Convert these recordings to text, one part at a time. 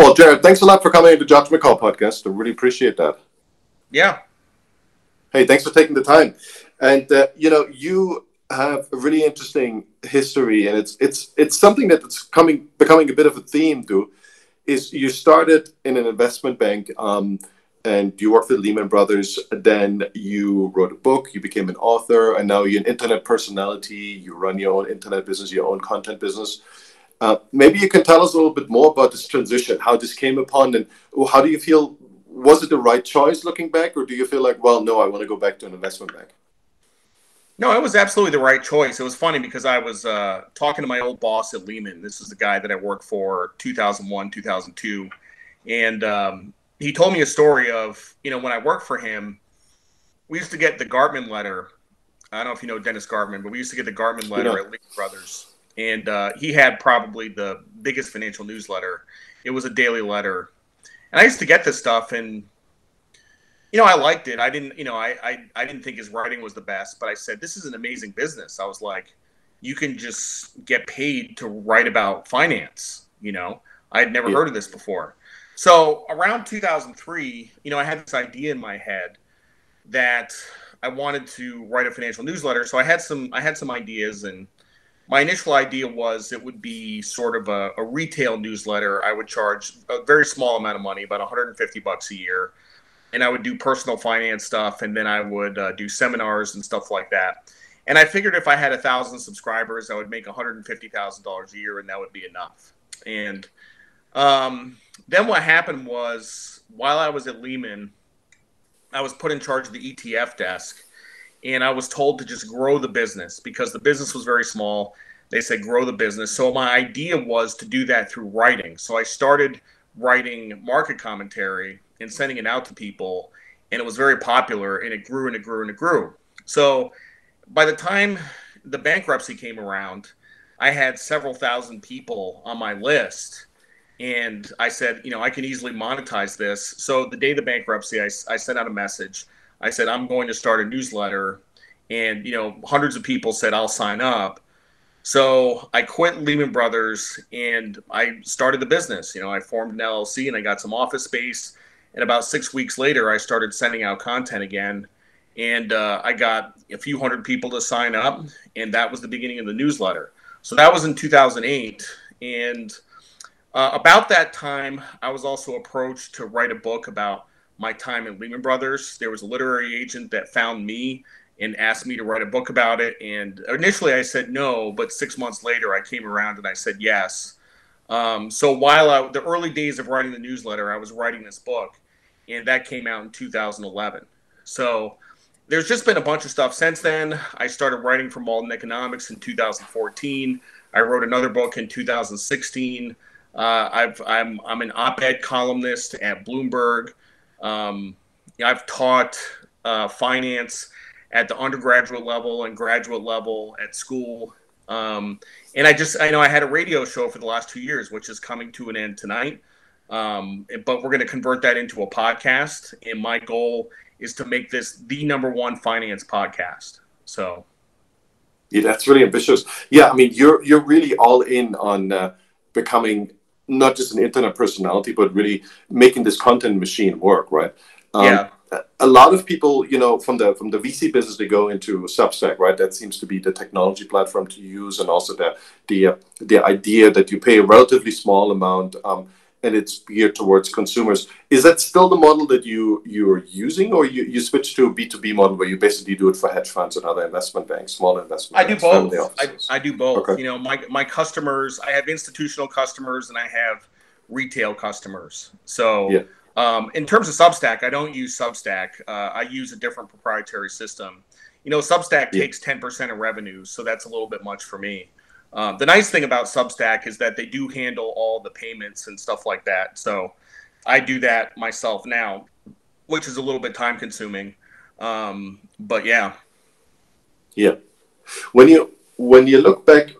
Well, Jared, thanks a lot for coming to Judgment Call podcast. I really appreciate that. Yeah. Hey, thanks for taking the time. And uh, you know, you have a really interesting history, and it's it's it's something that's coming becoming a bit of a theme. To is you started in an investment bank. Um, and you worked with Lehman Brothers. Then you wrote a book, you became an author, and now you're an internet personality. You run your own internet business, your own content business. Uh, maybe you can tell us a little bit more about this transition, how this came upon, and how do you feel? Was it the right choice looking back, or do you feel like, well, no, I want to go back to an investment bank? No, it was absolutely the right choice. It was funny because I was uh, talking to my old boss at Lehman. This is the guy that I worked for 2001, 2002. And um, he told me a story of, you know, when I worked for him, we used to get the Gartman letter. I don't know if you know Dennis Gartman, but we used to get the Gartman letter yeah. at Lehman Brothers and uh, he had probably the biggest financial newsletter. It was a daily letter, and I used to get this stuff, and you know, I liked it. I didn't, you know, I, I I didn't think his writing was the best, but I said this is an amazing business. I was like, you can just get paid to write about finance. You know, I had never yeah. heard of this before. So around 2003, you know, I had this idea in my head that I wanted to write a financial newsletter. So I had some I had some ideas and my initial idea was it would be sort of a, a, retail newsletter. I would charge a very small amount of money, about 150 bucks a year, and I would do personal finance stuff, and then I would uh, do seminars and stuff like that. And I figured if I had a thousand subscribers, I would make 150 thousand dollars a year, and that would be enough. And um, then what happened was, while I was at Lehman, I was put in charge of the ETF desk and I was told to just grow the business because the business was very small. They said grow the business. So my idea was to do that through writing. So I started writing market commentary and sending it out to people, and it was very popular, and it grew and it grew and it grew. So by the time the bankruptcy came around, I had several thousand people on my list. And I said, you know, I can easily monetize this. So the day of the bankruptcy, I, I sent out a message I said I'm going to start a newsletter, and you know hundreds of people said I'll sign up. So I quit Lehman Brothers and I started the business. You know, I formed an LLC and I got some office space. And about six weeks later, I started sending out content again. And uh, I got a few hundred people to sign up. And that was the beginning of the newsletter. So that was in 2008. And uh, about that time, I was also approached to write a book about my time at Lehman Brothers. There was a literary agent that found me and asked me to write a book about it. And initially I said no, but six months later I came around and I said yes. Um, so while I, the early days of writing the newsletter, I was writing this book, and that came out in 2011. So there's just been a bunch of stuff since then. I started writing for Mauldin Economics in 2014. I wrote another book in 2016. Uh, I've, I'm, I'm an op-ed columnist at Bloomberg. Um, I've taught uh, finance at the undergraduate level and graduate level at school. Um, and I just, I know I had a radio show for the last two years, which is coming to an end tonight. Um, but we're going to convert that into a podcast. And my goal is to make this the number one finance podcast. So. Yeah, that's really ambitious. Yeah, I mean, you're you're really all in on uh, becoming not just an internet personality, but really making this content machine work, right? Um, yeah. A lot of people, you know, from the from the VC business, they go into Substack, right? That seems to be the technology platform to use, and also the the uh, the idea that you pay a relatively small amount. Um, and it's geared towards consumers. Is that still the model that you you're using, or you, you switch to a B two B model where you basically do it for hedge funds and other investment banks, small investment? I banks, do both. I, I, do both. Okay. You know, my my customers, I have institutional customers and I have retail customers. So. Yeah. Um, in terms of Substack, I don't use Substack. Uh, I use a different proprietary system. You know, Substack yeah. takes 10% of revenue, so that's a little bit much for me. Um, the nice thing about Substack is that they do handle all the payments and stuff like that. So I do that myself now, which is a little bit time consuming. Um, but yeah. Yeah. When you when you look back,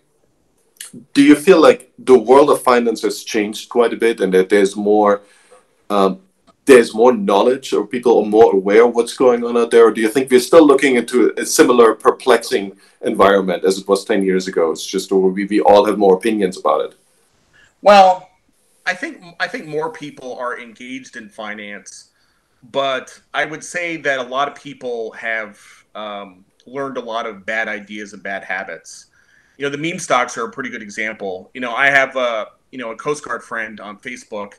do you feel like the world of finance has changed quite a bit, and that there's more um, there's more knowledge, or people are more aware of what's going on out there? Or do you think we're still looking into a similar perplexing environment as it was 10 years ago. It's just we, we all have more opinions about it. Well, I think I think more people are engaged in finance, but I would say that a lot of people have um, learned a lot of bad ideas and bad habits. You know, the meme stocks are a pretty good example. You know, I have a you know a Coast Guard friend on Facebook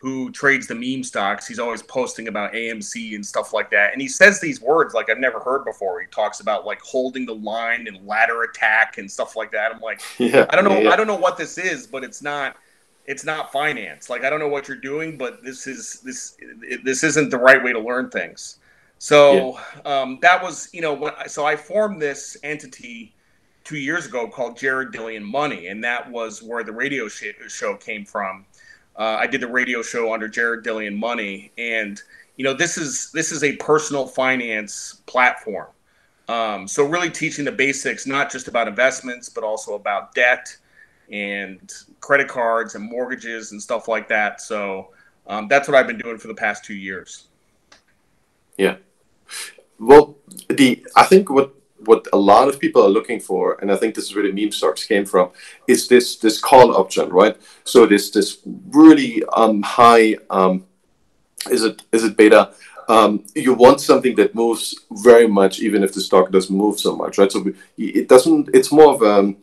who trades the meme stocks. He's always posting about AMC and stuff like that. And he says these words like I've never heard before. He talks about like holding the line and ladder attack and stuff like that. I'm like, yeah, I don't know, yeah. I don't know what this is, but it's not it's not finance. Like I don't know what you're doing, but this is this this isn't the right way to learn things. So yeah. um, that was you know when so I formed this entity two years ago called Jared Dillian Money, and that was where the radio show came from uh, I did the radio show under Jared Dillian Money, and you know this is this is a personal finance platform. Um, so really teaching the basics, not just about investments, but also about debt and credit cards and mortgages and stuff like that. So um, that's what I've been doing for the past two years. Yeah. Well, the I think what what a lot of people are looking for, and I think this is where the meme stocks came from, is this this call option, right? So this this really um, high um, is it is it beta? Um, you want something that moves very much, even if the stock doesn't move so much, right? So it doesn't. It's more of a um,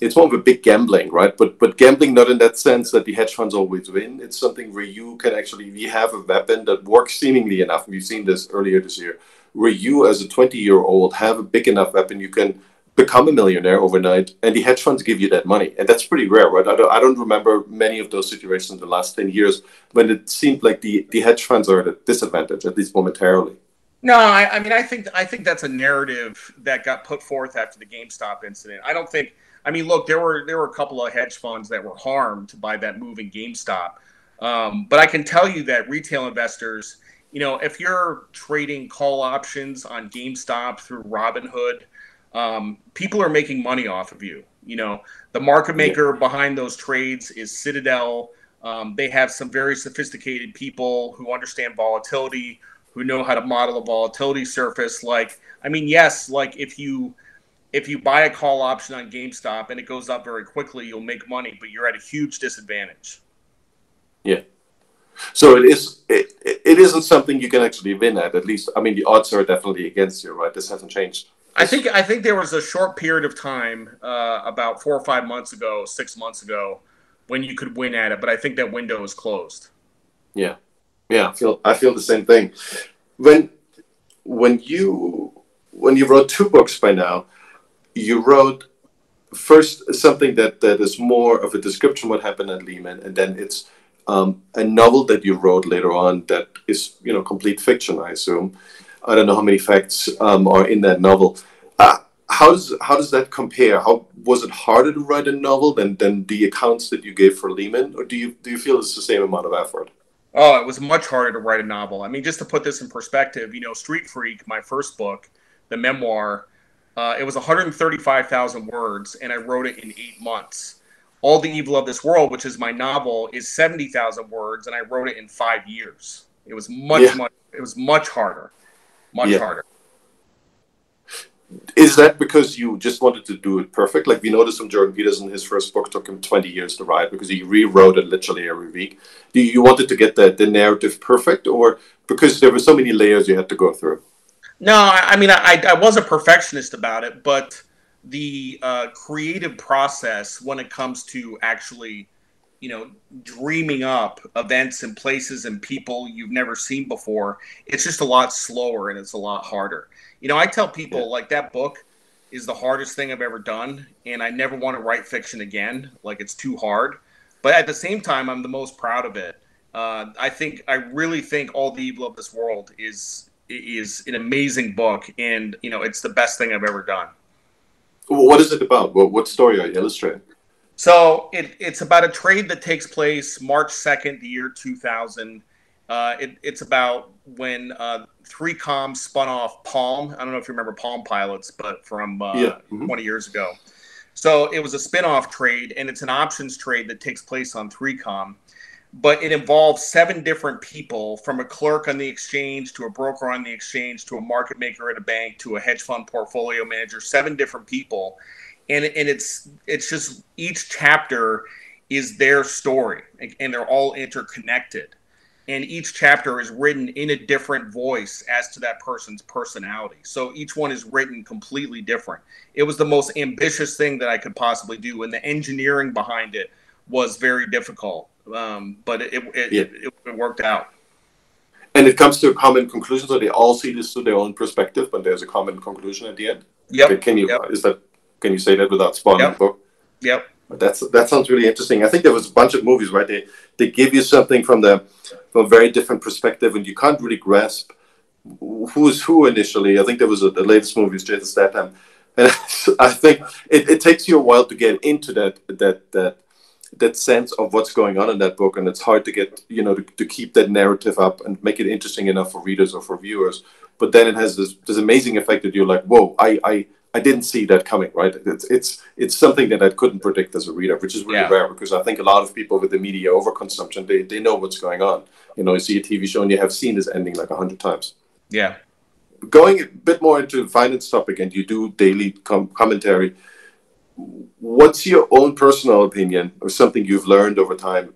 it's more of a big gambling, right? But but gambling not in that sense that the hedge funds always win. It's something where you can actually we have a weapon that works seemingly enough. We've seen this earlier this year where you as a 20 year old have a big enough weapon you can become a millionaire overnight and the hedge funds give you that money. And that's pretty rare right? I don't, I don't remember many of those situations in the last 10 years when it seemed like the, the hedge funds are at a disadvantage at least momentarily. No I, I mean i think i think that's a narrative that got put forth after the gamestop incident. I don't think i mean look there were there were a couple of hedge funds that were harmed by that move in gamestop. Um, but i can tell you that retail investors you know, if you're trading call options on GameStop through Robinhood, um, people are making money off of you. You know, the market maker yeah. behind those trades is Citadel. Um, they have some very sophisticated people who understand volatility, who know how to model a volatility surface. Like, I mean, yes, like if you if you buy a call option on GameStop and it goes up very quickly, you'll make money, but you're at a huge disadvantage. Yeah. So it is. It, it isn't something you can actually win at. At least, I mean, the odds are definitely against you, right? This hasn't changed. I think I think there was a short period of time, uh, about four or five months ago, six months ago, when you could win at it, but I think that window is closed. Yeah, yeah. I feel I feel the same thing. When when you when you wrote two books by now, you wrote first something that that is more of a description what happened at Lehman, and then it's um, a novel that you wrote later on that is you know complete fiction i assume. I don't know how many facts um, are in that novel. Uh, how does how does that compare? How was it harder to write a novel than than the accounts that you gave for lehman? Or do you do you feel it's the same amount of effort? Oh it was much harder to write a novel. I mean just to put this in perspective you know street freak my first book the memoir uh, it was 135000 words and i wrote it in eight months all the Evil of This World, which is my novel, is 70,000 words, and I wrote it in five years. It was much, yeah. much, it was much harder. Much yeah. harder. Is that because you just wanted to do it perfect? Like we noticed from Jordan Peterson, his first book took him 20 years to write because he rewrote it literally every week. Do you wanted to get the, the narrative perfect, or because there were so many layers you had to go through? No, I, I mean, I, I was a perfectionist about it, but the uh, creative process when it comes to actually you know dreaming up events and places and people you've never seen before it's just a lot slower and it's a lot harder. You know i tell people yeah. like that book is the hardest thing i've ever done and i never want to write fiction again. Like it's too hard. But at the same time i'm the most proud of it. Uh, i think i really think all the evil of this world is is an amazing book and you know it's the best thing i've ever done what is it about? What, what story are you illustrating? So it, it's about a trade that takes place March 2nd, the year 2000. Uh, it, it's about when uh, 3Com spun off Palm. I don't know if you remember Palm Pilots, but from uh, yeah. mm-hmm. 20 years ago. So it was a spin-off trade, and it's an options trade that takes place on 3Com but it involves seven different people from a clerk on the exchange to a broker on the exchange to a market maker at a bank to a hedge fund portfolio manager seven different people and and it's it's just each chapter is their story, and they're all interconnected. And each chapter is written in a different voice as to that person's personality. So each one is written completely different. It was the most ambitious thing that I could possibly do, and the engineering behind it was very difficult. Um, but it it, yeah. it it worked out and it comes to a common conclusion. So they all see this through their own perspective, but there's a common conclusion at the end. Yep. Can you yep. is that can you say that without spoiling yep. the book? Yep. That's that sounds really interesting. I think there was a bunch of movies, right? They they give you something from the from a very different perspective, and you can't really grasp who's who initially. I think there was a, the latest movie is Jason Statham, and I think it, it takes you a while to get into that that that that sense of what's going on in that book and it's hard to get you know to, to keep that narrative up and make it interesting enough for readers or for viewers but then it has this, this amazing effect that you're like whoa i i I didn't see that coming, right? It's it's it's something that I couldn't predict as a reader, which is really yeah. rare because I think a lot of people with the media overconsumption they, they know what's going on. You know, you see a TV show and you have seen this ending like a hundred times. Yeah. Going a bit more into the finance topic, and you do daily com- commentary what's your own personal opinion or something you've learned over time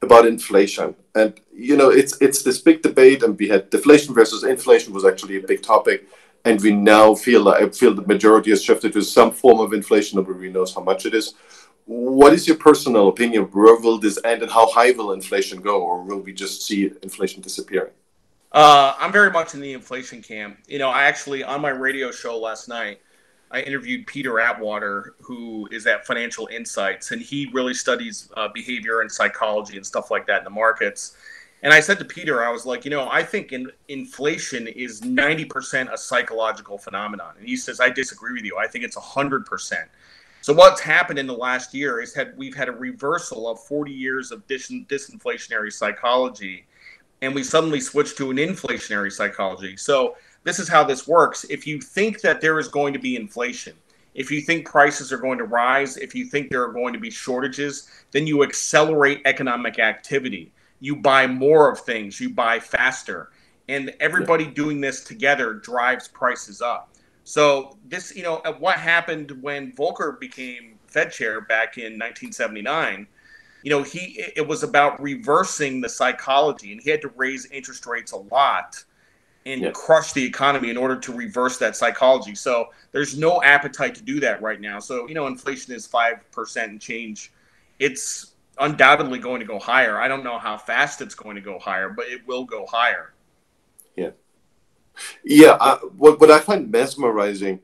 about inflation? And you know it's it's this big debate and we had deflation versus inflation was actually a big topic and we now feel I feel the majority has shifted to some form of inflation nobody knows how much it is. What is your personal opinion? Where will this end and how high will inflation go or will we just see inflation disappearing? Uh, i'm very much in the inflation camp. You know i actually on my radio show last night I interviewed Peter Atwater, who is at Financial Insyghts, and he really studies uh, behavior and psychology and stuff like that in the markets. And I said to Peter, I was like, you know, I think in, inflation is 90% a psychological phenomenon. And he says, I disagree with you. I think it's 100%. So what's happened in the last year is that we've had a reversal of 40 years of dis- disinflationary psychology, and we suddenly switched to an inflationary psychology. So this is how this works. If you think that there is going to be inflation, if you think prices are going to rise, if you think there are going to be shortages, then you accelerate economic activity. You buy more of things, you buy faster. And everybody doing this together drives prices up. So, this, you know, what happened when Volcker became Fed chair back in 1979? You know, he it was about reversing the psychology, and he had to raise interest rates a lot and crush the economy in order to reverse that psychology. So there's no appetite to do that right now. So, you know, inflation is 5% and change. It's undoubtedly going to go higher. I don't know how fast it's going to go higher, but it will go higher. Yeah. Yeah. I, what, what I find mesmerizing,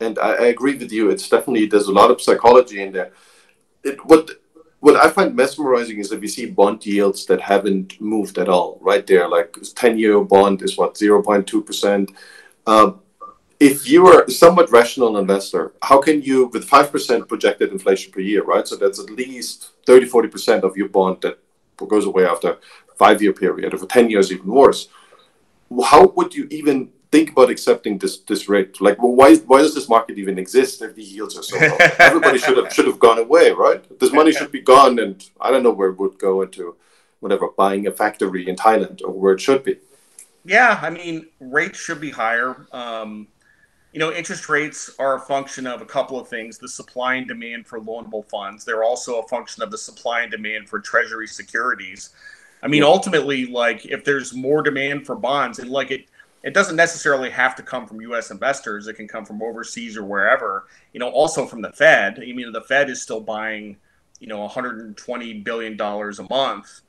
and I, I agree with you, it's definitely, there's a lot of psychology in there. It, what what I find mesmerizing is that we see bond yields that haven't moved at all, right there, like 10 year bond is what, 0.2%. Um, if you are a somewhat rational investor, how can you, with 5% projected inflation per year, right? So that's at least 30, 40% of your bond that goes away after five year period, or for 10 years, even worse. How would you even think about accepting this this rate. Like, well, why why does this market even exist if the yields are so low? Everybody should have should have gone away, right? This money should be gone, and I don't know where it would go into, whatever, buying a factory in Thailand or where it should be. Yeah, I mean, rates should be higher. Um, you know, interest rates are a function of a couple of things: the supply and demand for loanable funds. They're also a function of the supply and demand for Treasury securities. I mean, ultimately, like if there's more demand for bonds, and like it it doesn't necessarily have to come from U.S. investors. It can come from overseas or wherever. You know, also from the Fed. I mean, the Fed is still buying, you know, 120 billion dollars a month.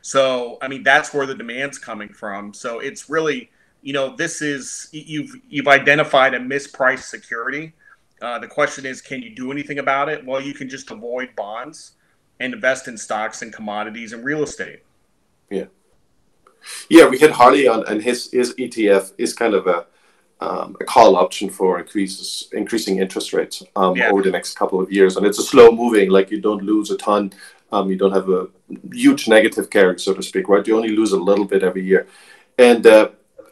So, I mean, that's where the demand's coming from. So, it's really, you know, this is you've you've identified a mispriced security. Uh, the question is, can you do anything about it? Well, you can just avoid bonds and invest in stocks and commodities and real estate. Yeah. Yeah, we had Harley on, and his his ETF is kind of a um, a call option for increases increasing interest rates um, yeah. over the next couple of years, and it's a slow moving. Like you don't lose a ton, um, you don't have a huge negative carry, so to speak, right? You only lose a little bit every year, and uh,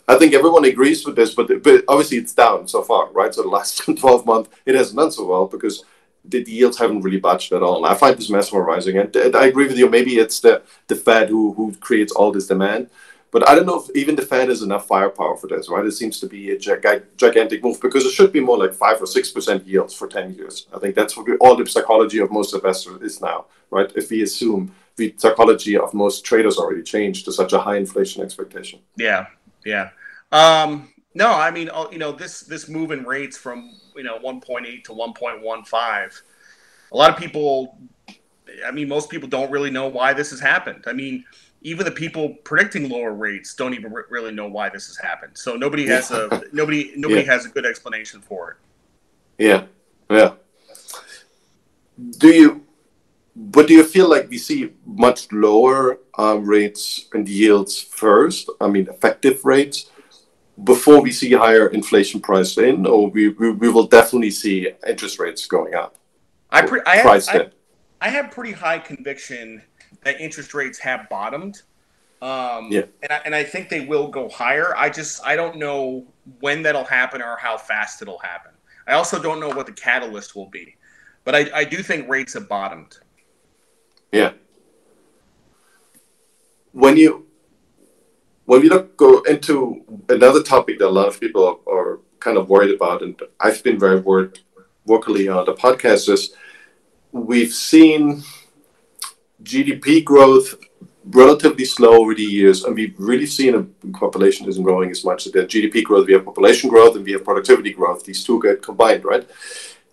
I think everyone agrees with this. But but obviously it's down so far, right? So the last twelve months it hasn't done so well because the yields haven't really budged at all. And I find this mesmerizing, and, and I agree with you. Maybe it's the the Fed who who creates all this demand, But I don't know if even the Fed has enough firepower for this, right? It seems to be a gigantic move because it should be more like five or six percent yields for ten years. I think that's what we, all the psychology of most investors is now, right? If we assume the psychology of most traders already changed to such a high inflation expectation. Yeah, yeah. Um, no, I mean, you know, this this move in rates from you know 1.8 to 1.15. A lot of people, I mean, most people don't really know why this has happened. I mean even the people predicting lower rates don't even re- really know why this has happened. So nobody has a nobody nobody yeah. has a good explanation for it. Yeah, yeah. Do you? But do you feel like we see much lower um, rates and yields first? I mean, effective rates before we see higher inflation priced in, or we we, we will definitely see interest rates going up. I pre- I have, I, I have pretty high conviction that interest rates have bottomed. Um, yeah. And I, and I think they will go higher. I just I don't know when that'll happen or how fast it'll happen. I also don't know what the catalyst will be, but I, I do think rates have bottomed. Yeah. When you when we look go into another topic that a lot of people are, are kind of worried about, and I've been very worried vocally on the podcast is we've seen GDP growth relatively slow over the years, and we've really seen a population isn't growing as much. So the GDP growth, we have population growth, and we have productivity growth. These two get combined, right?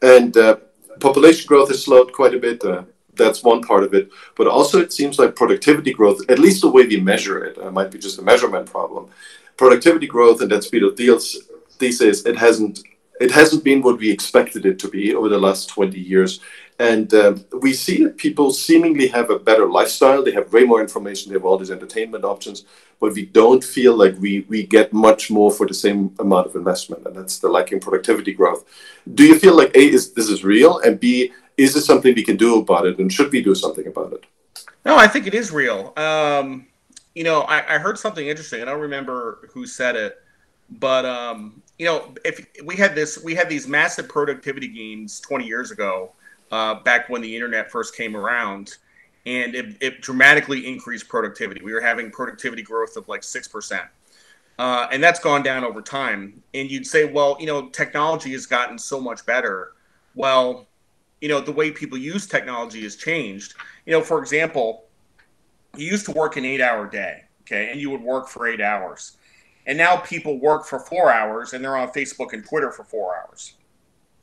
And uh, population growth has slowed quite a bit. Uh, that's one part of it. But also, it seems like productivity growth, at least the way we measure it, uh, might be just a measurement problem. Productivity growth and that speed of deals these days, it hasn't it hasn't been what we expected it to be over the last 20 years. And um, we see that people seemingly have a better lifestyle. They have way more information. They have all these entertainment options, but we don't feel like we, we get much more for the same amount of investment. And that's the lacking productivity growth. Do you feel like A, is this is real? And B, is this something we can do about it? And should we do something about it? No, I think it is real. Um, you know, I, I heard something interesting. I don't remember who said it, but um, you know, if we had this, we had these massive productivity gains 20 years ago, uh, back when the internet first came around, and it, it, dramatically increased productivity. We were having productivity growth of like six percent, uh, and that's gone down over time. And you'd say, well, you know, technology has gotten so much better. Well, you know, the way people use technology has changed. You know, for example, you used to work an eight-hour day, okay, and you would work for eight hours and now people work for four hours and they're on Facebook and Twitter for four hours.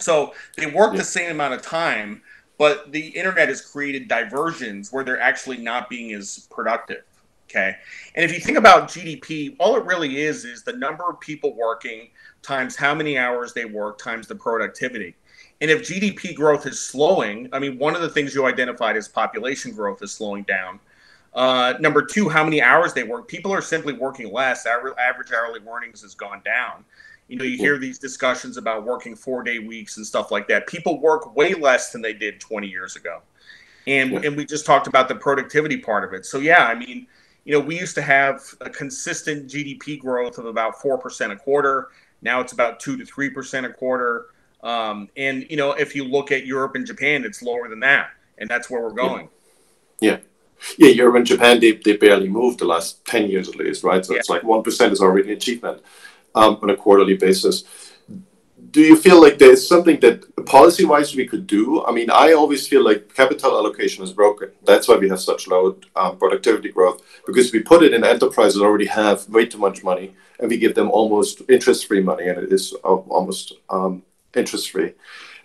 So they work yeah. the same amount of time, but the internet has created diversions where they're actually not being as productive. Okay. And if you think about GDP, all it really is is the number of people working times how many hours they work times the productivity. And if GDP growth is slowing, I mean, one of the things you identified as population growth is slowing down. Uh, number two, how many hours they work. People are simply working less. Average hourly earnings has gone down. You know, you hear these discussions about working four day weeks and stuff like that. People work way less than they did 20 years ago. And, yeah. and we just talked about the productivity part of it. So, yeah, I mean, you know, we used to have a consistent GDP growth of about 4% a quarter. Now it's about 2 to 3% a quarter. Um, and, you know, if you look at Europe and Japan, it's lower than that. And that's where we're going. yeah. yeah. Yeah, Europe and Japan, they, they barely moved the last 10 years at least, right? So yeah. it's like 1% is already an achievement um, on a quarterly basis. Do you feel like there's something that policy wise we could do? I mean, I always feel like capital allocation is broken. That's why we have such low um, productivity growth because we put it in enterprises that already have way too much money and we give them almost interest free money and it is almost um, interest free.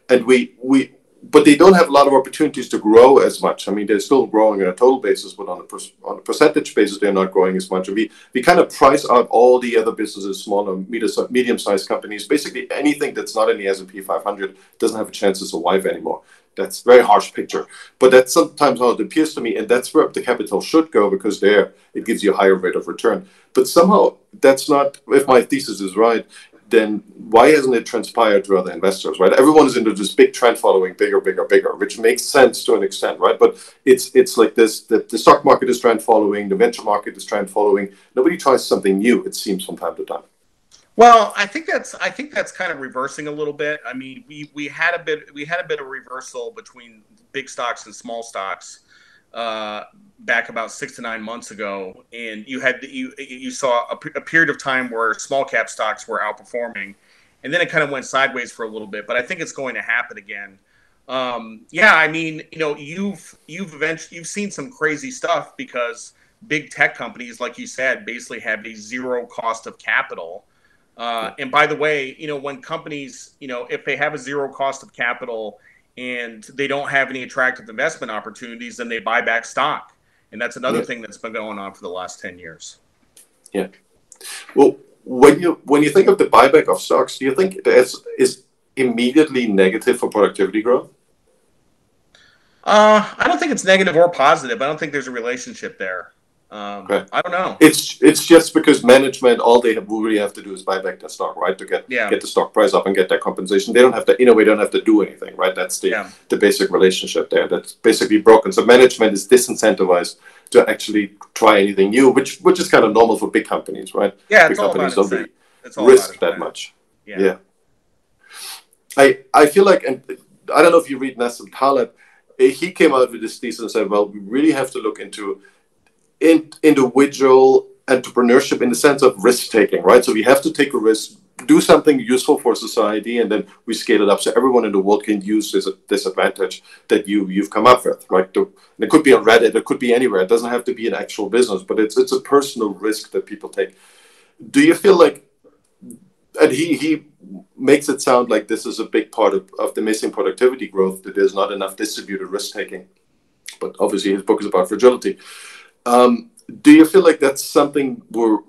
And we, we, but they don't have a lot of opportunities to grow as much. I mean, they're still growing on a total basis, but on a, per, on a percentage basis, they're not growing as much. And we, we kind of price out all the other businesses, smaller, medium-sized companies. Basically, anything that's not in the S&P 500 doesn't have a chance to survive anymore. That's very harsh picture, but that's sometimes how it appears to me, and that's where the capital should go because there it gives you a higher rate of return. But somehow that's not, if my thesis is right, then why hasn't it transpired to other investors, right? Everyone is into this big trend following, bigger, bigger, bigger, which makes sense to an extent, right? But it's it's like this: the, the stock market is trend following, the venture market is trend following. Nobody tries something new. It seems from time to time. Well, I think that's I think that's kind of reversing a little bit. I mean, we we had a bit we had a bit of reversal between big stocks and small stocks uh, back about six to nine months ago, and you had you you saw a, a period of time where small cap stocks were outperforming, and then it kind of went sideways for a little bit. But I think it's going to happen again. Um, yeah, I mean, you know, you've you've eventually you've seen some crazy stuff because big tech companies, like you said, basically have a zero cost of capital. Uh, and by the way, you know, when companies, you know, if they have a zero cost of capital and they don't have any attractive investment opportunities, then they buy back stock. And that's another yeah. thing that's been going on for the last 10 years. Yeah. Well, when you when you think of the buyback of stocks, do you think is, is immediately negative for productivity growth? Uh, I don't think it's negative or positive. I don't think there's a relationship there. Um, okay. I don't know. It's it's just because management all they have, really have to do is buy back their stock, right? To get yeah. get the stock price up and get their compensation. They don't have to, in a way, they don't have to do anything, right? That's the yeah. the basic relationship there. That's basically broken. So management is disincentivized to actually try anything new, which which is kind of normal for big companies, right? Yeah, big companies don't really risk that much. Yeah. yeah. I I feel like, and I don't know if you read Nassim Taleb. He came out with this thesis and said, "Well, we really have to look into." In, individual entrepreneurship in the sense of risk taking, right? So we have to take a risk, do something useful for society, and then we scale it up so everyone in the world can use this advantage that you you've come up with, right? And it could be on Reddit, it could be anywhere. It doesn't have to be an actual business, but it's it's a personal risk that people take. Do you feel like? And he he makes it sound like this is a big part of, of the missing productivity growth that there's not enough distributed risk taking. But obviously, his book is about fragility. Um, do you feel like that's something where,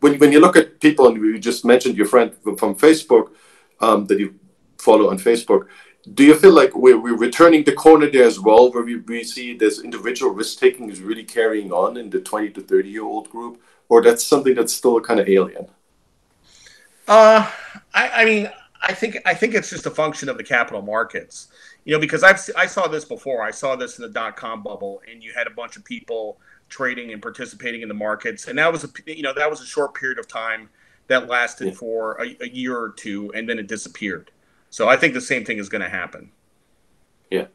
when, when you look at people, and you just mentioned your friend from Facebook um, that you follow on Facebook, do you feel like we're, we're returning the corner there as well, where we, we see this individual risk taking is really carrying on in the 20 to 30 year old group, or that's something that's still kind of alien? Uh, I, I mean, I think I think it's just a function of the capital markets you know, because I've I saw this before. I saw this in the dot com bubble, and you had a bunch of people trading and participating in the markets, and that was a you know that was a short period of time that lasted yeah. for a, a year or two, and then it disappeared. So I think the same thing is going to happen. Yeah.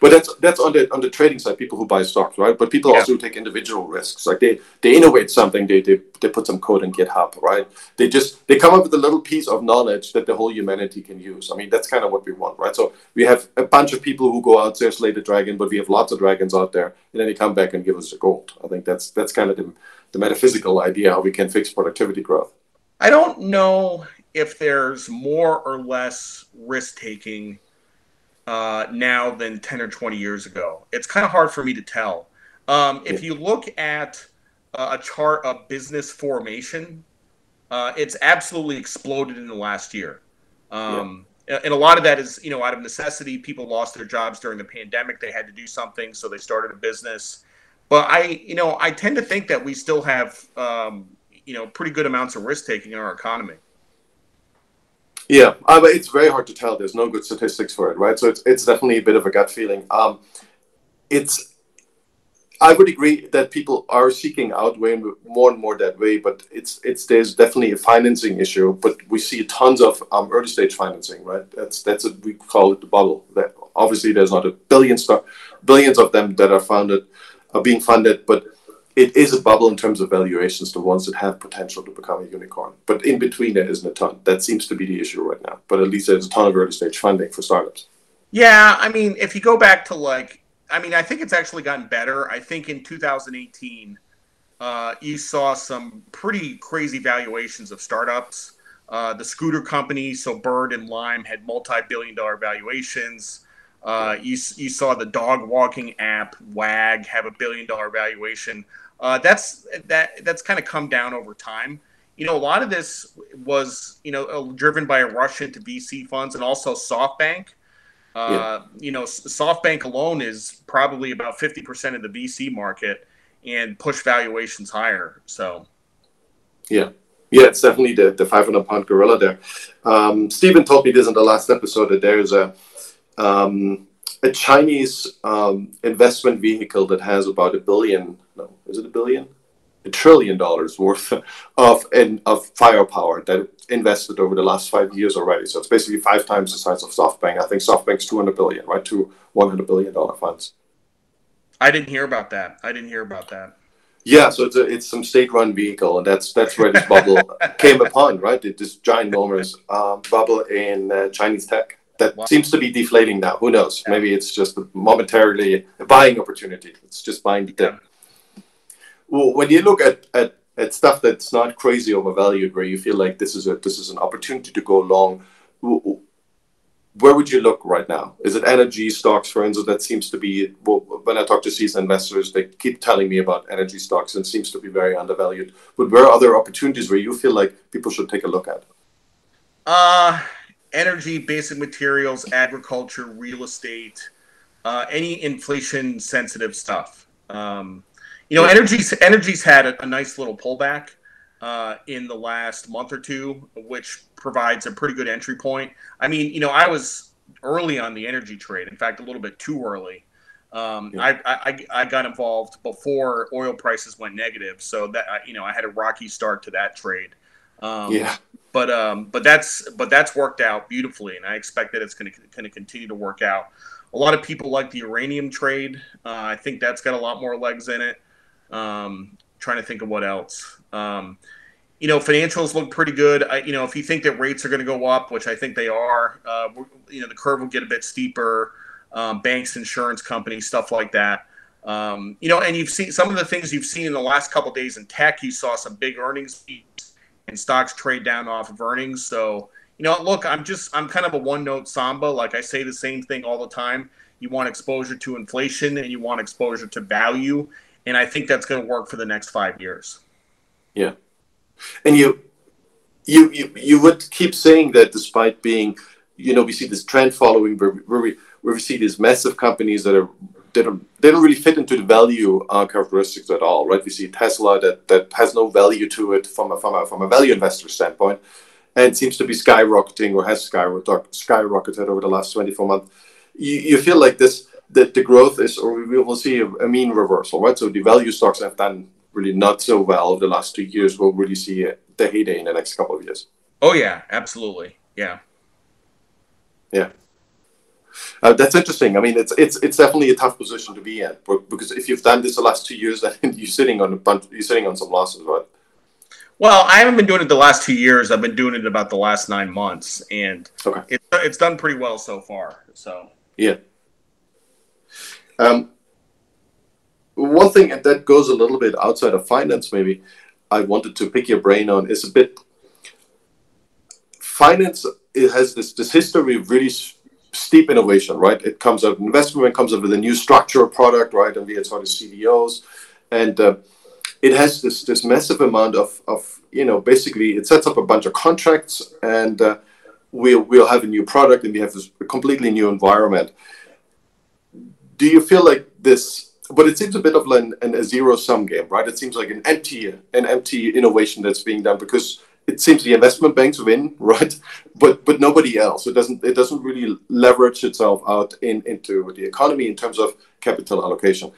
But that's that's on the on the trading side, people who buy stocks, right? But people yeah. also take individual risks. Like they they innovate something, they, they they put some code in GitHub, right? They just they come up with a little piece of knowledge that the whole humanity can use. I mean, that's kind of what we want, right? So we have a bunch of people who go out there slay the dragon, but we have lots of dragons out there, and then they come back and give us the gold. I think that's that's kind of the, the metaphysical idea how we can fix productivity growth. I don't know if there's more or less risk taking uh, now than 10 or 20 years ago. It's kind of hard for me to tell. Um, if you look at uh, a chart of business formation, uh, it's absolutely exploded in the last year. Um, yeah. And a lot of that is, you know, out of necessity. People lost their jobs during the pandemic. They had to do something, so they started a business. But I, you know, I tend to think that we still have, um, you know, pretty good amounts of risk taking in our economy. Yeah, it's very hard to tell. There's no good statistics for it, right? So it's, it's definitely a bit of a gut feeling. Um, it's I would agree that people are seeking out way more and more that way, but it's it's there's definitely a financing issue. But we see tons of um, early stage financing, right? That's that's a, we call it the bubble. That obviously there's not a billion stock, billions of them that are funded, are being funded, but it is a bubble in terms of valuations, the ones that have potential to become a unicorn. But in between, there isn't a ton. That seems to be the issue right now. But at least there's a ton of early stage funding for startups. Yeah, I mean, if you go back to like, I mean, I think it's actually gotten better. I think in 2018, uh, you saw some pretty crazy valuations of startups. Uh, the scooter companies, so Bird and Lime, had multi-billion dollar valuations. Uh, you, you saw the dog walking app Wag have a billion dollar valuation. Uh, that's that that's kind of come down over time. You know, a lot of this was you know uh, driven by a rush into VC funds and also SoftBank. Uh, yeah. You know, SoftBank alone is probably about fifty percent of the VC market and push valuations higher. So, yeah, yeah, it's definitely the the five hundred pound gorilla there. Um, Stephen told me this in the last episode that there's a um, a Chinese um, investment vehicle that has about a billion, no, is it a billion? A trillion dollars worth of in, of firepower that invested over the last five years already. So it's basically five times the size of SoftBank. I think SoftBank's 200 billion, right? To 100 billion dollar funds. I didn't hear about that. I didn't hear about that. Yeah, so it's a, it's some state-run vehicle, and that's that's where this bubble came upon, right? This giant, enormous um, bubble in uh, Chinese tech that wow. seems to be deflating now. Who knows? Yeah. Maybe it's just momentarily a buying opportunity. It's just buying the dip. Well, when you look at, at at stuff that's not crazy overvalued, where you feel like this is a this is an opportunity to go long, where would you look right now? Is it energy stocks, for instance? That seems to be well, when I talk to seasoned investors, they keep telling me about energy stocks and seems to be very undervalued. But where are other opportunities where you feel like people should take a look at? Uh energy, basic materials, agriculture, real estate, uh, any inflation sensitive stuff. Um, you know, energy's energy's had a, a nice little pullback uh, in the last month or two, which provides a pretty good entry point. I mean, you know, I was early on the energy trade. In fact, a little bit too early. Um, yeah. I, I, I got involved before oil prices went negative, so that you know I had a rocky start to that trade. Um, yeah. But um, but that's but that's worked out beautifully, and I expect that it's going to going to continue to work out. A lot of people like the uranium trade. Uh, I think that's got a lot more legs in it. Um, trying to think of what else. Um, you know, financials look pretty good. I, you know, if you think that rates are going to go up, which I think they are, uh, you know, the curve will get a bit steeper. Um, banks, insurance companies, stuff like that. Um, you know, and you've seen some of the things you've seen in the last couple days in tech. You saw some big earnings and stocks trade down off of earnings. So, you know, look, I'm just I'm kind of a one note samba. Like I say the same thing all the time. You want exposure to inflation and you want exposure to value, and I think that's going to work for the next five years. Yeah, and you, you, you, you would keep saying that despite being, you know, we see this trend following where, where we where we see these massive companies that are they don't they don't really fit into the value uh, characteristics at all, right? We see Tesla that that has no value to it from a from a from a value investor standpoint, and seems to be skyrocketing or has skyrocketed over the last twenty four months. You, you feel like this that the growth is, or we will see a, a mean reversal, right? So the value stocks have done really not so well over the last two years, we'll really see the heyday in the next couple of years. Oh yeah, absolutely. Yeah. Yeah. Uh, that's interesting. I mean, it's it's it's definitely a tough position to be in because if you've done this the last two years, then you're sitting on a bunch, you're sitting on some losses, right? Well, I haven't been doing it the last two years. I've been doing it about the last nine months, and okay. it, it's done pretty well so far. So yeah. Um, one thing that goes a little bit outside of finance, maybe I wanted to pick your brain on is a bit finance. It has this this history of really steep innovation, right? It comes out investment comes up with a new structure product, right? And we had sort of CDOs, and uh, it has this this massive amount of of you know basically it sets up a bunch of contracts and. Uh, we'll, we'll have a new product and we have this completely new environment. Do you feel like this but it seems a bit of an, an, a zero sum game, right? It seems like an empty an empty innovation that's being done because it seems the investment banks win, right? But but nobody else. It doesn't it doesn't really leverage itself out in into the economy in terms of capital allocation.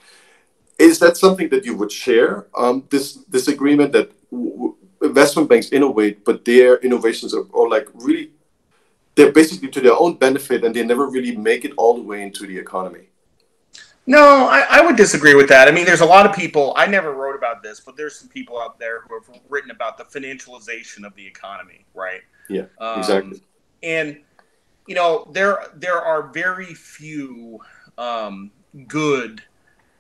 Is that something that you would share? Um, this this agreement that w- investment banks innovate, but their innovations are, are like really they're basically to their own benefit, and they never really make it all the way into the economy. No, I, I, would disagree with that. I mean, there's a lot of people. I never wrote about this, but there's some people out there who have written about the financialization of the economy, right? Yeah, um, exactly. And you know, there there are very few um, good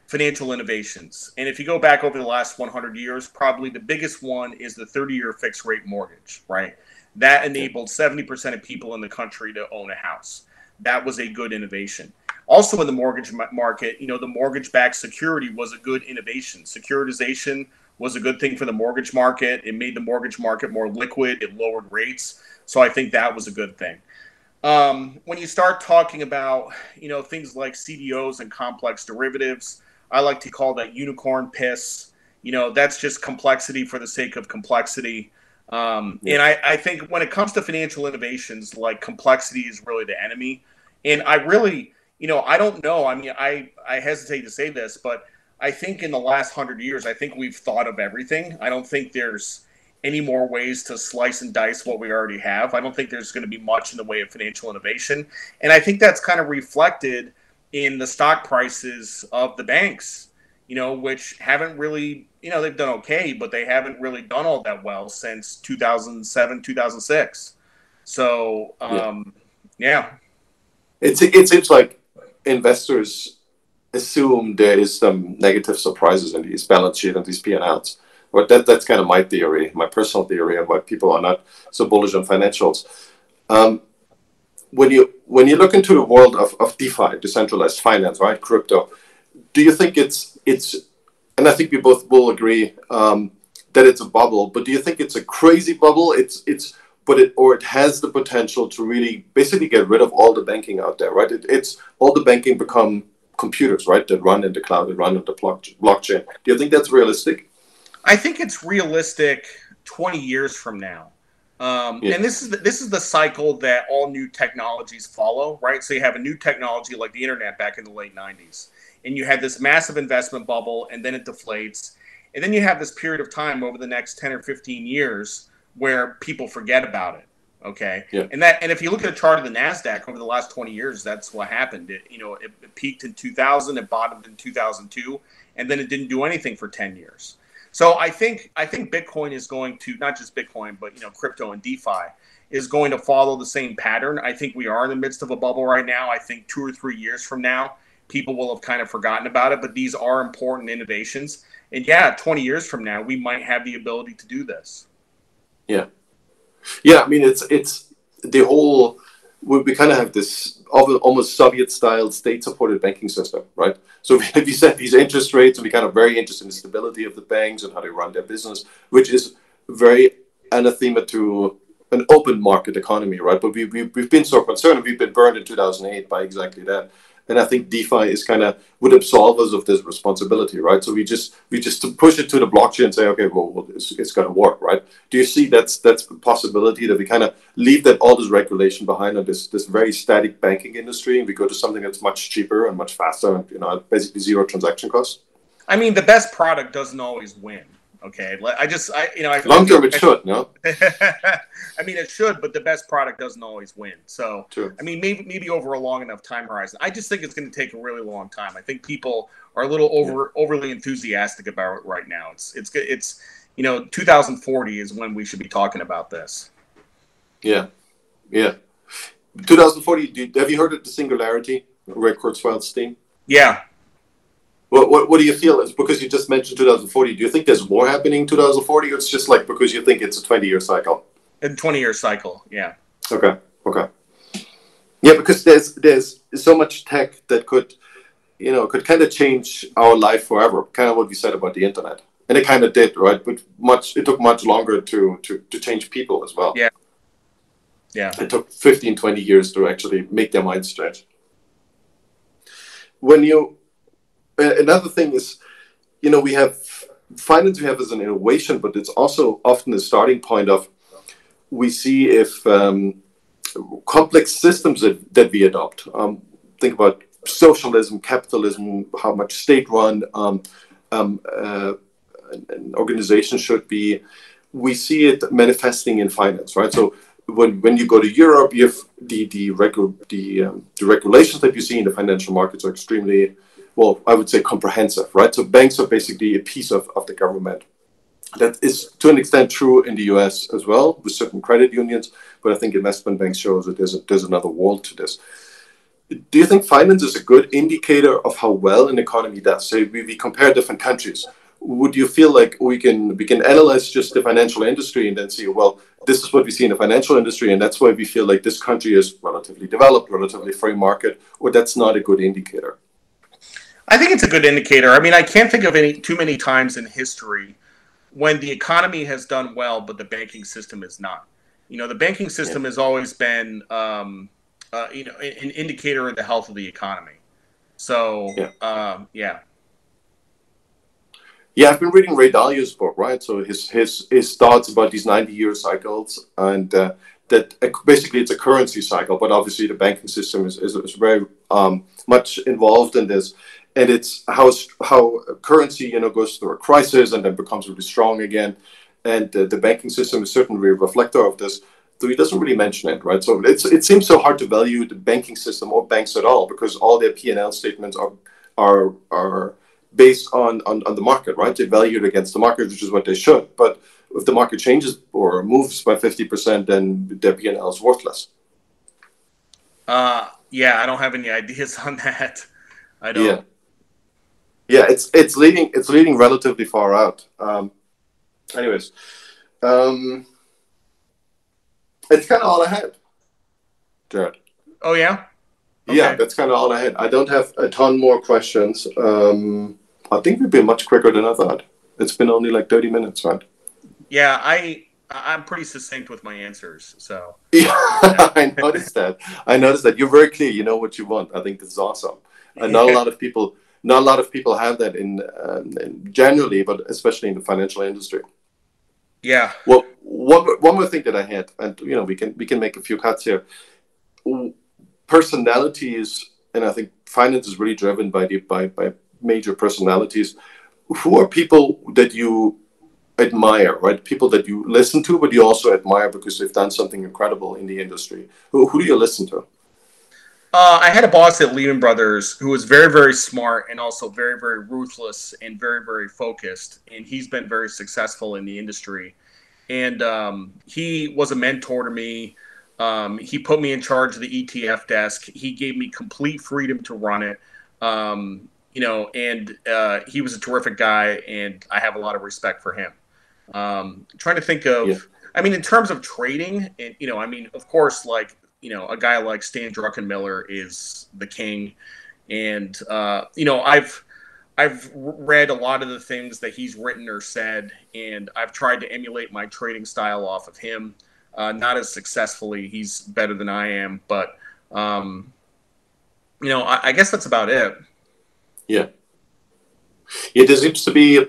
financial innovations. And if you go back over the last 100 years, probably the biggest one is the 30-year fixed rate mortgage, right? That enabled 70% of people in the country to own a house. That was a good innovation also in the mortgage market, you know, the mortgage backed security was a good innovation. Securitization was a good thing for the mortgage market. It made the mortgage market more liquid, it lowered rates. So I think that was a good thing. Um, when you start talking about, you know, things like CDOs and complex derivatives, I like to call that unicorn piss. You know, that's just complexity for the sake of complexity. Um, yeah. And I, I think when it comes to financial innovations, like complexity is really the enemy. And I really, you know, I don't know. I mean, I I hesitate to say this, but I think in the last hundred years, I think we've thought of everything. I don't think there's any more ways to slice and dice what we already have. I don't think there's going to be much in the way of financial innovation, and I think that's kind of reflected in the stock prices of the banks, you know, which haven't really, you know, they've done okay, but they haven't really done all that well since 2007, 2006. So, um, yeah. yeah. It's, it seems like investors assume there is some negative surprises in these balance sheet and these P&Ls. But that, that's kind of my theory, my personal theory, and why people are not so bullish on financials. Um, when you when you look into the world of, of DeFi, decentralized finance, right, crypto, do you think it's it's and I think we both will agree um, that it's a bubble, but do you think it's a crazy bubble? It's it's but it or it has the potential to really basically get rid of all the banking out there, right? It, it's all the banking become computers, right, that run in the cloud, that run in the blockchain. Do you think that's realistic? I think it's realistic 20 years from now. Um, yeah. And this is the, this is the cycle that all new technologies follow, right? So you have a new technology like the internet back in the late 90s, and you had this massive investment bubble, and then it deflates, and then you have this period of time over the next 10 or 15 years where people forget about it. Okay, yeah. and that and if you look at a chart of the Nasdaq over the last 20 years, that's what happened. It you know it, it peaked in 2000, it bottomed in 2002, and then it didn't do anything for 10 years. So I think I think Bitcoin is going to not just Bitcoin, but you know, crypto and DeFi is going to follow the same pattern. I think we are in the midst of a bubble right now. I think two or three years from now, people will have kind of forgotten about it. But these are important innovations, and yeah, 20 years from now, we might have the ability to do this. Yeah, yeah. I mean, it's it's the whole. We, we kind of have this almost Soviet-style state-supported banking system, right? So if you set these interest rates, and we kind of very interested in the stability of the banks and how they run their business, which is very anathema to an open market economy, right? But we, we, we've been so concerned, we've been burned in 2008 by exactly that and I think DeFi is kind of would absolve us of this responsibility, right? So we just we just push it to the blockchain and say, okay, well, it's, it's going to work, right? Do you see that's that's a possibility that we kind of leave that all this regulation behind on this this very static banking industry, and we go to something that's much cheaper and much faster, and you know, basically zero transaction costs? I mean, the best product doesn't always win. Okay, I just I you know I long term it should no. I mean it should, but the best product doesn't always win. So True. I mean maybe maybe over a long enough time horizon. I just think it's going to take a really long time. I think people are a little over yeah. overly enthusiastic about it right now. It's it's it's you know 2040 is when we should be talking about this. Yeah, yeah. 2040. Have you heard of the singularity? Ray Kurzweil's theme. Yeah, what, what, what do you feel? It's because you just mentioned 2040. Do you think there's more happening in 2040, or it's just like because you think it's a 20 year cycle? A 20 year cycle, yeah. Okay, okay. Yeah, because there's there's so much tech that could, you know, could kind of change our life forever. Kind of what we said about the internet, and it kind of did, right? But much it took much longer to to to change people as well. Yeah. Yeah. It took 15, 20 years to actually make their minds change. When you another thing is, you know, we have finance we have as an innovation, but it's also often the starting point of we see if um, complex systems that, that we adopt. Um, think about socialism, capitalism, how much state-run um, um, uh, an organization should be. We see it manifesting in finance, right? So when, when you go to Europe, you have the the, regu- the, um, the regulations that you see in the financial markets are extremely well, I would say comprehensive, right? So banks are basically a piece of, of the government. That is to an extent true in the US as well with certain credit unions, but I think investment banks shows that there's, a, there's another world to this. Do you think finance is a good indicator of how well an economy does? Say we, we compare different countries. Would you feel like we can we can analyze just the financial industry and then see, well, this is what we see in the financial industry, and that's why we feel like this country is relatively developed, relatively free market, or that's not a good indicator? I think it's a good indicator. I mean, I can't think of any too many times in history when the economy has done well, but the banking system is not. You know, the banking system yeah. has always been, um, uh, you know, an indicator of the health of the economy. So, yeah. Um, yeah. Yeah, I've been reading Ray Dalio's book, right? So his his his thoughts about these ninety year cycles, and uh, that basically it's a currency cycle, but obviously the banking system is is, is very um, much involved in this and it's how how currency you know goes through a crisis and then becomes really strong again and uh, the banking system is certainly a reflector of this though he doesn't really mention it, right? So it's it seems so hard to value the banking system or banks at all because all their P and L statements are are are based on, on on the market, right? They value it against the market, which is what they should. But if the market changes or moves by fifty percent, then their P and L is worthless. Uh, yeah, I don't have any ideas on that. I don't. Yeah. Yeah, it's it's leading it's leading relatively far out. Um, anyways, um, it's kind of all I had, Jared. Oh yeah. Okay. Yeah, that's kind of all I had. I don't have a ton more questions. Um, I think we've been much quicker than I thought. It's been only like thirty minutes, right? Yeah, I I'm pretty succinct with my answers. So yeah, I noticed that. I noticed that you're very clear. You know what you want. I think this is awesome. And not a lot of people, not a lot of people have that in, um, in generally, but especially in the financial industry. Yeah. Well, one one more thing that I had, and you know, we can we can make a few cuts here. Personalities, and I think finance is really driven by the by by major personalities. Who are people that you admire, right? People that you listen to, but you also admire because they've done something incredible in the industry. Who, who do you listen to? Uh, I had a boss at Lehman Brothers who was very, very smart and also very, very ruthless and very, very focused. And he's been very successful in the industry. And um, he was a mentor to me. Um, he put me in charge of the ETF desk. He gave me complete freedom to run it. Um, you know, and uh, he was a terrific guy, and I have a lot of respect for him. Um, trying to think of, yeah. I mean, in terms of trading, and, you know, I mean, of course, like, you know, a guy like Stan Druckenmiller is the king. And, uh, you know, I've, I've read a lot of the things that he's written or said, and I've tried to emulate my trading style off of him. Uh, not as successfully. He's better than I am, but um, you know, I, I, guess that's about it. Yeah. Yeah, there seems to be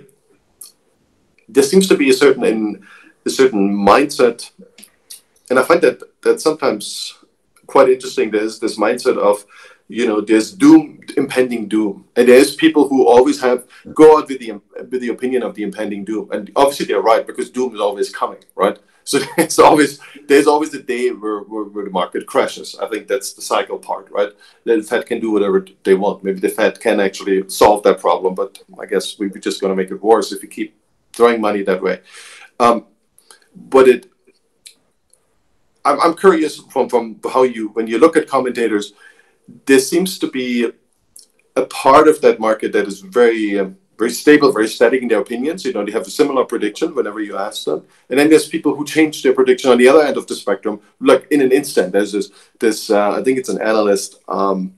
there seems to be a certain in, a certain mindset, and I find that that sometimes quite interesting. There's this mindset of you know there's doom impending doom. And there's people who always have go out with the with the opinion of the impending doom. And obviously they're right because doom is always coming right? So it's always there's always the day where, where, where, the market crashes. I think that's the cycle part right? The fed can do whatever they want. Maybe the fed can actually solve that problem but i guess we're just going to make it worse if we keep throwing money that way. Um, but it, I'm, I'm curious from, from how you, when you look at commentators, there seems to be a part of that market that is very, um, very stable, very steady in their opinions. You know, they have a similar prediction whenever you ask them. And then there's people who change their prediction on the other end of the spectrum, like in an instant. There's this, this uh, I think it's an analyst. Um,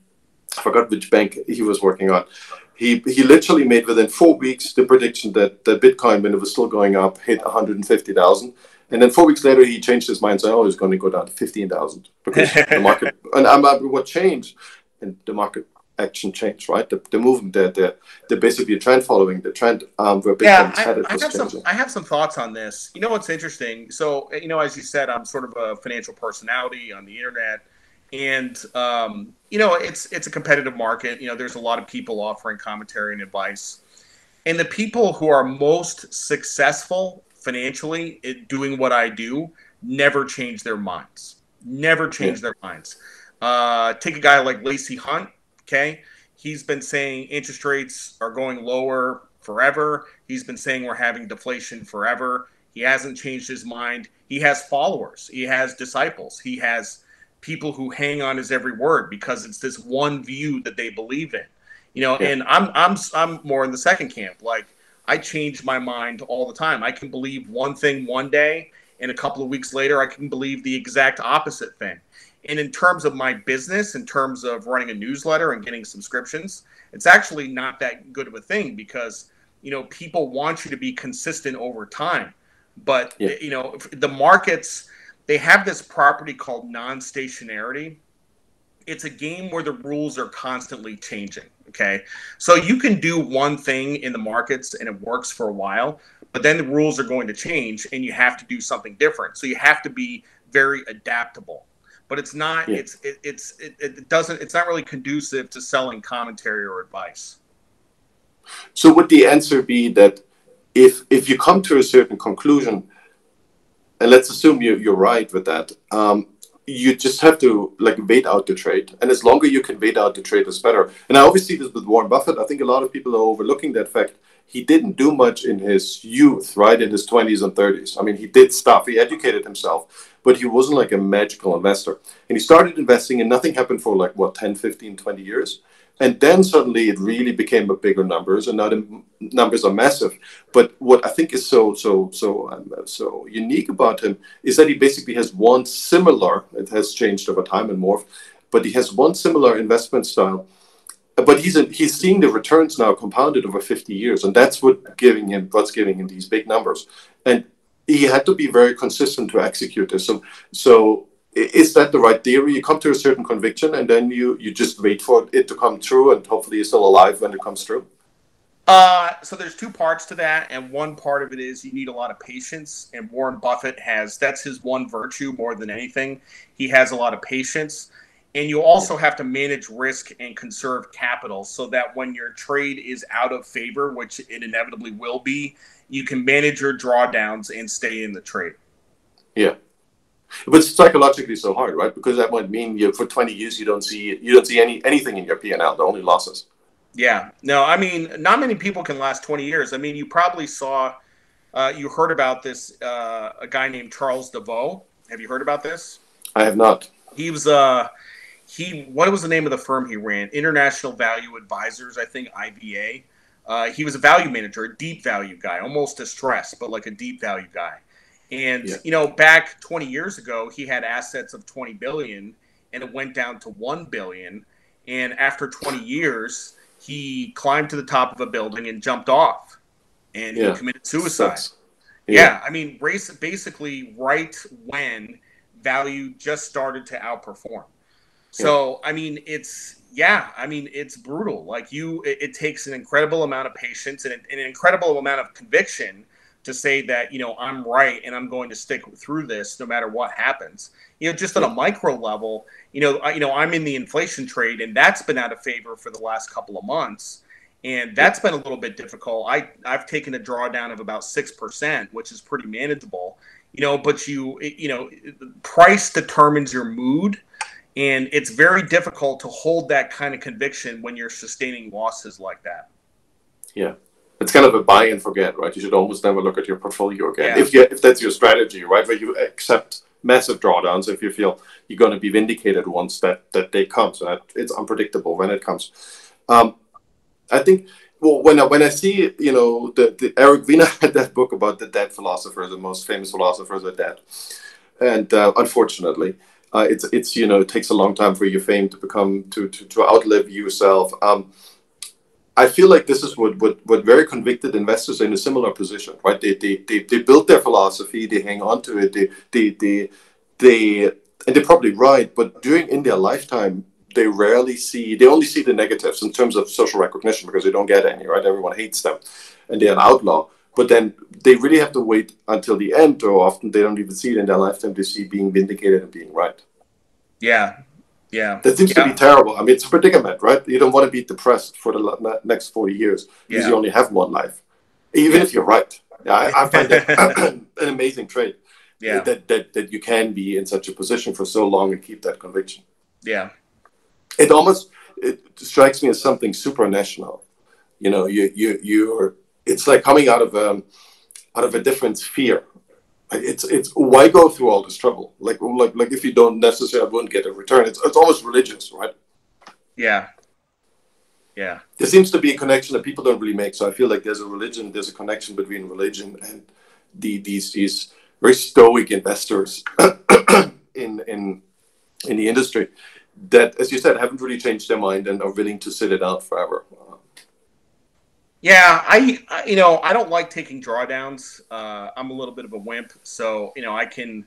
I forgot which bank he was working on he he literally made within four weeks the prediction that that Bitcoin, when it was still going up, hit 150,000. And then four weeks later, he changed his mind, saying, "Oh, it's going to go down to 15,000 because the market." and I'm what changed, and the market action changed, right? The, the movement, the, the the basically trend following the trend um, where Bitcoin yeah, I, headed I have changing. Some, I have some thoughts on this. You know what's interesting? So, you know, as you said, I'm sort of a financial personality on the internet and um, you know it's it's a competitive market. You know, there's a lot of people offering commentary and advice, and the people who are most successful financially at doing what I do never change their minds. Never change yeah. their minds. Uh, take a guy like Lacey Hunt. Okay, he's been saying interest rates are going lower forever. He's been saying we're having deflation forever. He hasn't changed his mind. He has followers. He has disciples. He has people who hang on his every word because it's this one view that they believe in. You know, yeah. and I'm I'm I'm more in the second camp. Like I change my mind all the time. I can believe one thing one day and a couple of weeks later I can believe the exact opposite thing. And in terms of my business, in terms of running a newsletter and getting subscriptions, it's actually not that good of a thing because you know people want you to be consistent over time. But yeah. you know the markets they have this property called non-stationarity it's a game where the rules are constantly changing okay so you can do one thing in the markets and it works for a while but then the rules are going to change and you have to do something different so you have to be very adaptable but it's not yeah. it's it, it's it, it doesn't it's not really conducive to selling commentary or advice so would the answer be that if if you come to a certain conclusion and let's assume you you're right with that. Um, you just have to like wait out the trade, and as longer you can wait out the trade, is better. And I always see this with Warren Buffett. I think a lot of people are overlooking that fact. He didn't do much in his youth, right? In his twenties and thirties. I mean, he did stuff. He educated himself, but he wasn't like a magical investor. And he started investing, and nothing happened for like what 10, 15, 20 years and then suddenly it really became a bigger numbers and now the numbers are massive. But what i think is so so so um, so unique about him is that he basically has one similar it has changed over time and morphed but he has one similar investment style. But he's a, he's seeing the returns now compounded over 50 years and that's what giving him what's giving him these big numbers. And he had to be very consistent to execute this. So so is that the right theory? You come to a certain conviction and then you you just wait for it to come true, and hopefully you're still alive when it comes true. Uh, so there's two parts to that, and one part of it is you need a lot of patience. And Warren Buffett has that's his one virtue more than anything. He has a lot of patience, and you also have to manage risk and conserve capital so that when your trade is out of favor, which it inevitably will be, you can manage your drawdowns and stay in the trade. Yeah, but it's psychologically so hard, right? Because that might mean you for 20 years you don't see you don't see any anything in your P&L, the only losses. Yeah. No, I mean, not many people can last 20 years. I mean, you probably saw uh, you heard about this uh, a guy named Charles de Vaulx. Have you heard about this? I have not. He was uh he what was the name of the firm he ran? International Value Advisers, I think IVA. Uh, he was a value manager, a deep value guy, almost distressed, but like a deep value guy. And yeah. you know, back 20 years ago, he had assets of 20 billion, and it went down to 1 billion. And after 20 years, he climbed to the top of a building and jumped off, and yeah. he committed suicide. Yeah. yeah. I mean, race basically right when value just started to outperform. So I mean, it's yeah, I mean, it's brutal. Like you, it, it takes an incredible amount of patience and an, an incredible amount of conviction to say that you know I'm right and I'm going to stick through this no matter what happens. You know, just on a micro level, you know, I, you know, I'm in the inflation trade, and that's been out of favor for the last couple of months, and that's been a little bit difficult. I I've taken a drawdown of about six percent, which is pretty manageable. You know, but you you know, price determines your mood. And it's very difficult to hold that kind of conviction when you're sustaining losses like that. Yeah, it's kind of a buy and forget, right? You should almost never look at your portfolio again. Yeah. If you, if that's your strategy, right, where you accept massive drawdowns if you feel you're going to be vindicated once that that day comes. And it's unpredictable when it comes. Um, I think well when I, when I see you know the, the Eric Weiner had that book about the dead philosophers, the most famous philosophers are dead, and uh, unfortunately. Uh, it's it's you know it takes a long time for your fame to become to to, to outlive yourself. Um, I feel like this is what, what, what very convicted investors are in a similar position, right? They, they, they, they build their philosophy, they hang on to it, they, they, they, they, and they're probably right, but during in their lifetime, they rarely see, they only see the negatives in terms of social recognition because they don't get any, right? Everyone hates them and they're an outlaw. But then they really have to wait until the end, or often they don't even see it in their lifetime to see being vindicated and being right. Yeah, yeah. That seems yeah. to be terrible. I mean, it's a predicament, right? You don't want to be depressed for the next 40 years because yeah. you only have one life, even yeah. if you're right. Yeah, I, I find that an amazing trait. Yeah. That, that, that you can be in such a position for so long and keep that conviction. Yeah. It almost it strikes me as something supranational. You know, you, you, you're, it's like coming out of, um, out of a different sphere it's it's why go through all this trouble? Like like like if you don't necessarily wouldn't get a return, it's it's almost religious, right? Yeah. Yeah. There seems to be a connection that people don't really make. So I feel like there's a religion, there's a connection between religion and the these these very stoic investors in in in the industry that, as you said, haven't really changed their mind and are willing to sit it out forever. Yeah, I, I, you know I don't like taking drawdowns. Uh, I'm a little bit of a wimp, so you know I can,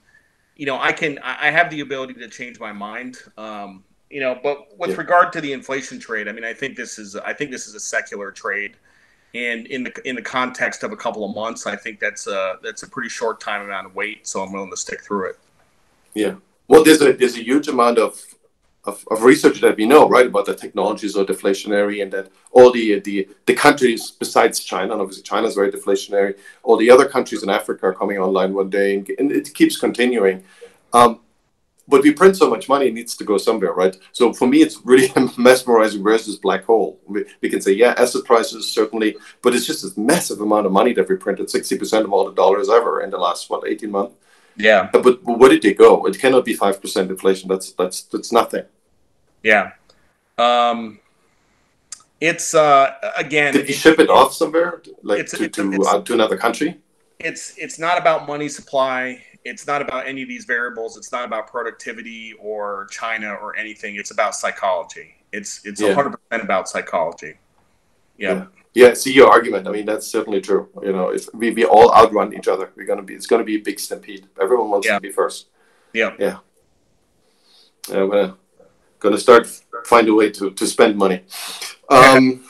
you know I can I have the ability to change my mind. Um, you know, but with yeah. regard to the inflation trade, I mean I think this is I think this is a secular trade, and in the in the context of a couple of months, I think that's a that's a pretty short time amount of wait. So I'm willing to stick through it. Yeah. Well, there's a there's a huge amount of of, of research that we know, right, about the technologies are deflationary and that all the, the, the countries besides China, and obviously China is very deflationary, all the other countries in Africa are coming online one day and, and it keeps continuing. Um, but we print so much money, it needs to go somewhere, right? So for me, it's really mesmerizing. Where's this black hole? We, we, can say, yeah, asset prices certainly, but it's just this massive amount of money that we printed, 60% of all the dollars ever in the last, what, 18 months? Yeah. But, but where did they go? It cannot be 5% inflation. That's, that's, that's nothing. Yeah. Um, it's, uh, again. Did you ship it off somewhere? Like it's, to, it's, to, it's, uh, to another country? It's, it's not about money supply it's not about any of these variables. It's not about productivity or China or anything. It's about psychology. It's it's a hundred percent about psychology. Yeah. yeah. yeah. See your argument. I mean, that's certainly true. You know, if we, we all outrun each other, we're gonna be. It's gonna be a big stampede. Everyone wants yeah. to be first. Yeah. Yeah. yeah I'm gonna start find a way to to spend money. Um,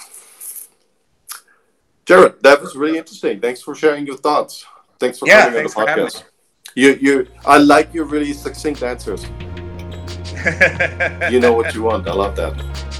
Jared, that was really interesting. Thanks for sharing your thoughts. Thanks for yeah, coming on the podcast. You, you, I like your really succinct answers. you know what you want. I love that.